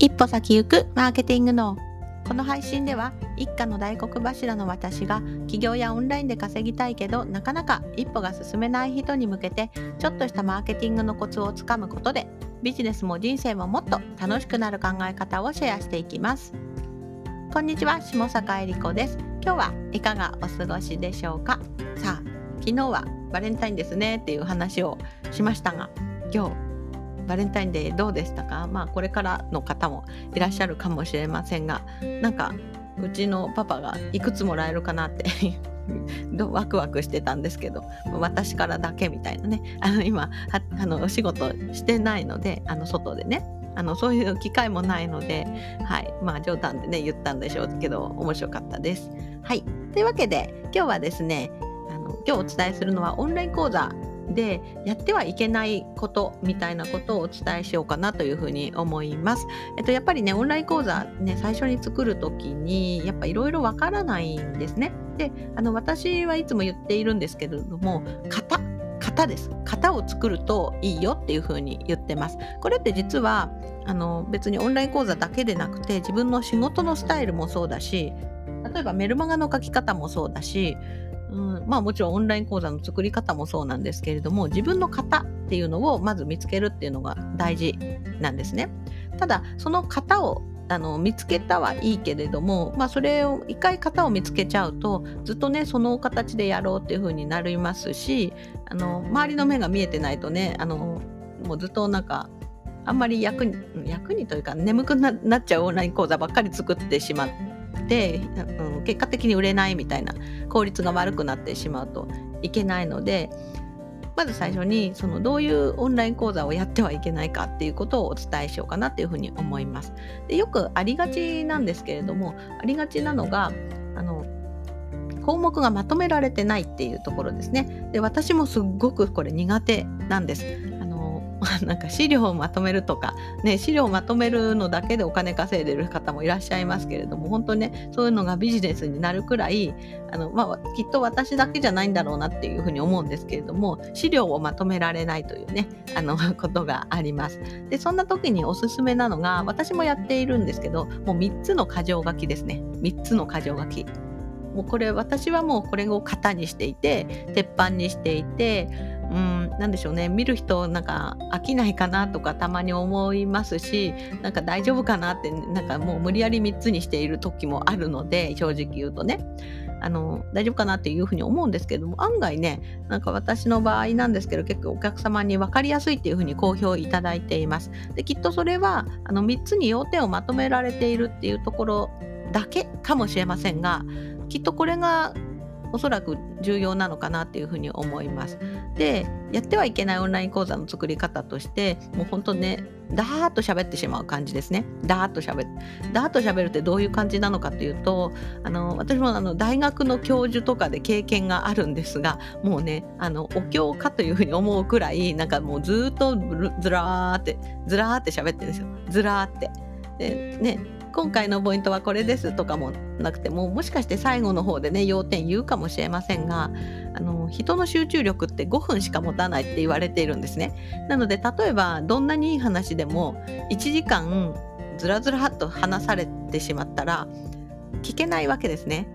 一歩先行くマーケティングのこの配信では一家の大黒柱の私が起業やオンラインで稼ぎたいけどなかなか一歩が進めない人に向けてちょっとしたマーケティングのコツをつかむことでビジネスも人生ももっと楽しくなる考え方をシェアしていきます。こんにちは下坂恵理子です。今日はいかがお過ごしでしょうか？さあ昨日はバレンタインですねっていう話をしましたが今日バレンタインデーどうでしたか？まあこれからの方もいらっしゃるかもしれませんがなんかうちのパパがいくつもらえるかなって ワクワクしてたんですけど私からだけみたいなね。あの今あのお仕事してないのであの外でね。あのそういう機会もないので、はい、まあ冗談でね言ったんでしょうけど面白かったです。はい、というわけで今日はですねあの今日お伝えするのはオンライン講座でやってはいけないことみたいなことをお伝えしようかなというふうに思います。えっと、やっぱりねオンライン講座ね最初に作る時にやっぱいろいろわからないんですね。であの私はいつも言っているんですけれども型型です型を作るといいよっていうふうに言ってます。これって実はあの別にオンライン講座だけでなくて自分の仕事のスタイルもそうだし例えばメルマガの書き方もそうだしうん、まあもちろんオンライン講座の作り方もそうなんですけれども自分の型っていうのをまず見つけるっていうのが大事なんですね。ただその型をあの見つけたはいいけれども、まあ、それを一回型を見つけちゃうとずっとねその形でやろうっていう風になりますしあの周りの目が見えてないとねあのもうずっとなんかあんまり役に役にというか眠くなっちゃうオンライン講座ばっかり作ってしまって、うん、結果的に売れないみたいな効率が悪くなってしまうといけないのでまず最初にそのどういうオンライン講座をやってはいけないかっていうことをお伝えしようかなっていうふうに思います。でよくありがちなんですけれどもありがちなのがあの項目がまとめられてないっていうところですね。で私もすっごくこれ苦手なんです。なんか資料をまとめるとか、ね、資料をまとめるのだけでお金稼いでる方もいらっしゃいますけれども本当にねそういうのがビジネスになるくらいあの、まあ、きっと私だけじゃないんだろうなっていうふうに思うんですけれども資料をまとめられないというねあの ことがあります。でそんな時におすすめなのが私もやっているんですけどもう3つの箇条書きですね3つの箇条書き。もうこれ私はもうこれを型にしていて鉄板にしていてうん何でしょうね。見る人なんか飽きないかなとかたまに思いますしなんか大丈夫かなってなんかもう無理やり3つにしている時もあるので正直言うとね。あの大丈夫かなっていうふうに思うんですけども案外ねなんか私の場合なんですけど結構お客様に分かりやすいっていうふうに好評いただいています。できっとそれはあの3つに要点をまとめられているっていうところだけかもしれませんがきっとこれがおそらく重要なのかなっていうふうに思います。でやってはいけないオンライン講座の作り方としてもう本当ねダーッと喋ってしまう感じですね。ダーッと喋る。ダーッと喋るってどういう感じなのかというとあの私もあの大学の教授とかで経験があるんですがもうねあのお経かというふうに思うくらいなんかもうずっとずらーってずらーって喋ってるんですよ。ずらーって。でね今回のポイントはこれですとかもなくてももしかして最後の方でね要点言うかもしれませんがあの人の集中力って5分しか持たないって言われているんですね。なので例えばどんなにいい話でも1時間ずらずらっと話されてしまったら聞けないわけですね。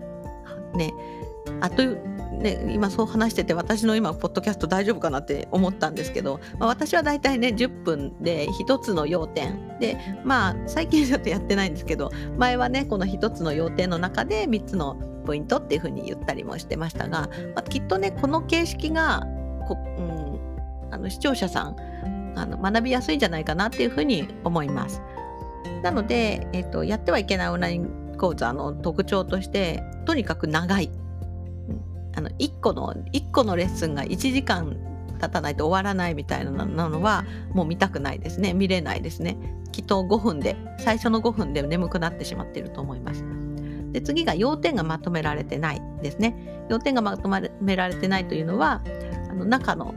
ねあとね、今そう話してて私の今ポッドキャスト大丈夫かなって思ったんですけど、まあ、私は大体ね10分で1つの要点でまあ最近ちょっとやってないんですけど前はねこの1つの要点の中で3つのポイントっていうふうに言ったりもしてましたが、まあ、きっとねこの形式がこ、うん、あの視聴者さんあの学びやすいんじゃないかなっていうふうに思います。なので、えーとやってはいけないオンライン講座の特徴としてとにかく長いあの1個の1個のレッスンが1時間経たないと終わらないみたいなのはもう見たくないですね。見れないですね。きっと5分で最初の5分で眠くなってしまっていると思います。で次が要点がまとめられてないですね。要点がまとめられてないというのはあの中の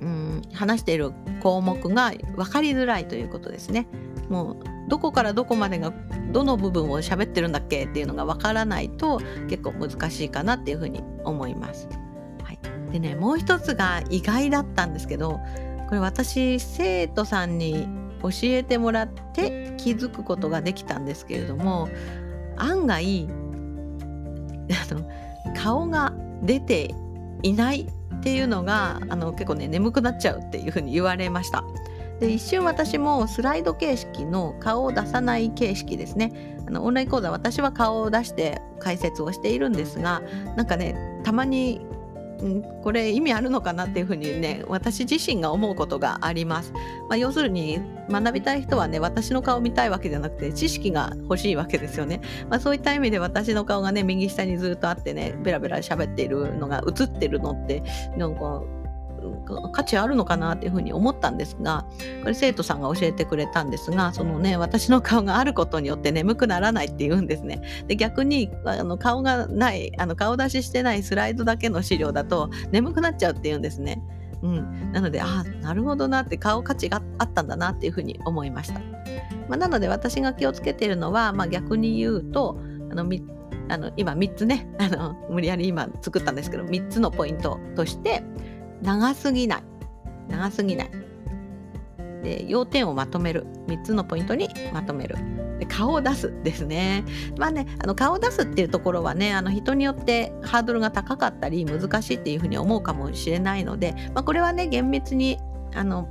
うん話している項目が分かりづらいということですね。もうどこからどこまでがどの部分を喋ってるんだっけっていうのがわからないと結構難しいかなっていうふうに思います。はい、でねもう一つが意外だったんですけどこれ私生徒さんに教えてもらって気づくことができたんですけれども案外あの顔が出ていないっていうのがあの結構ね眠くなっちゃうっていうふうに言われました。で一瞬私もスライド形式の顔を出さない形式ですね。あのオンライン講座私は顔を出して解説をしているんですがなんかねたまにんこれ意味あるのかなっていうふうにね私自身が思うことがあります、まあ、要するに学びたい人はね私の顔見たいわけじゃなくて知識が欲しいわけですよね、まあ、そういった意味で私の顔がね右下にずっとあってねベラベラ喋っているのが映ってるのってなんか価値あるのかなっていうふうに思ったんですがこれ生徒さんが教えてくれたんですがそのね私の顔があることによって眠くならないっていうんですねで逆にあの顔がないあの顔出ししてないスライドだけの資料だと眠くなっちゃうっていうんですね。うん、なのであなるほどなって顔価値があったんだなっていうふうに思いました。まあ、なので私が気をつけているのは、まあ、逆に言うとあのあの今3つねあの無理やり今作ったんですけど3つのポイントとして長すぎない。長すぎない。で要点をまとめる。3つのポイントにまとめる。で顔を出すですね。まあねあの顔を出すっていうところはねあの人によってハードルが高かったり難しいっていうふうに思うかもしれないので、まあ、これはね厳密にあの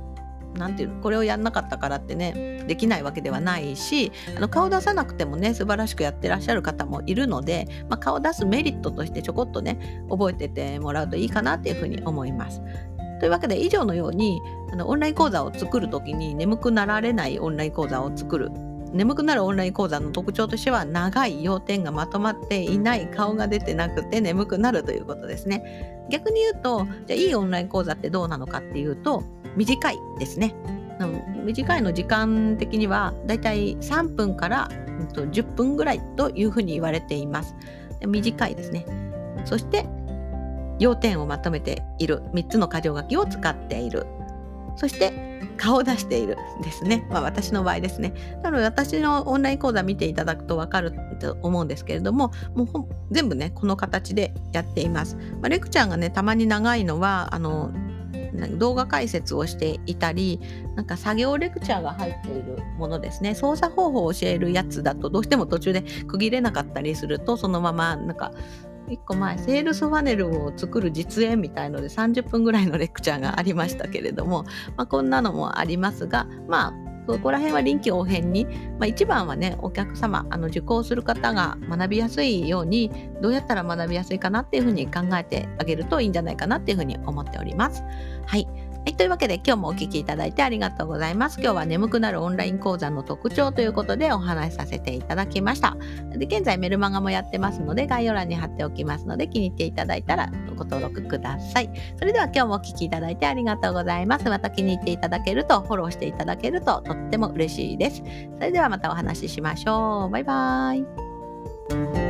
何て言うのこれをやんなかったからってねできないわけではないしあの顔出さなくてもね素晴らしくやってらっしゃる方もいるので、まあ、顔出すメリットとしてちょこっとね覚えててもらうといいかなっていうふうに思います。というわけで以上のようにあのオンライン講座を作る時に眠くなられないオンライン講座を作る眠くなるオンライン講座の特徴としては長い要点がまとまっていない顔が出てなくて眠くなるということですね逆に言うとじゃあいいオンライン講座ってどうなのかっていうと短いですね。短いの時間的にはだいたい3分から10分ぐらいというふうに言われています。短いですね。そして要点をまとめている3つの箇条書きを使っている。そして顔を出しているんですね。まあ私の場合ですね。なので私のオンライン講座見ていただくと分かると思うんですけれども、もう全部ね、この形でやっています。まあ、レクチャーがね、たまに長いのは、あの、動画解説をしていたりなんか作業レクチャーが入っているものですね操作方法を教えるやつだとどうしても途中で区切れなかったりするとそのままなんか1個前セールスファネルを作る実演みたいので30分ぐらいのレクチャーがありましたけれども、まあ、こんなのもありますがまあそこら辺は臨機応変に、まあ、一番はねお客様あの受講する方が学びやすいようにどうやったら学びやすいかなっていうふうに考えてあげるといいんじゃないかなっていうふうに思っております。はいはい、というわけで今日もお聴きいただいてありがとうございます。今日は眠くなるオンライン講座の特徴ということでお話しさせていただきました。で現在メルマガもやってますので概要欄に貼っておきますので気に入っていただいたらご登録ください。それでは今日もお聴きいただいてありがとうございます。また気に入っていただけるとフォローしていただけるととっても嬉しいです。それではまたお話ししましょう。バイバーイ。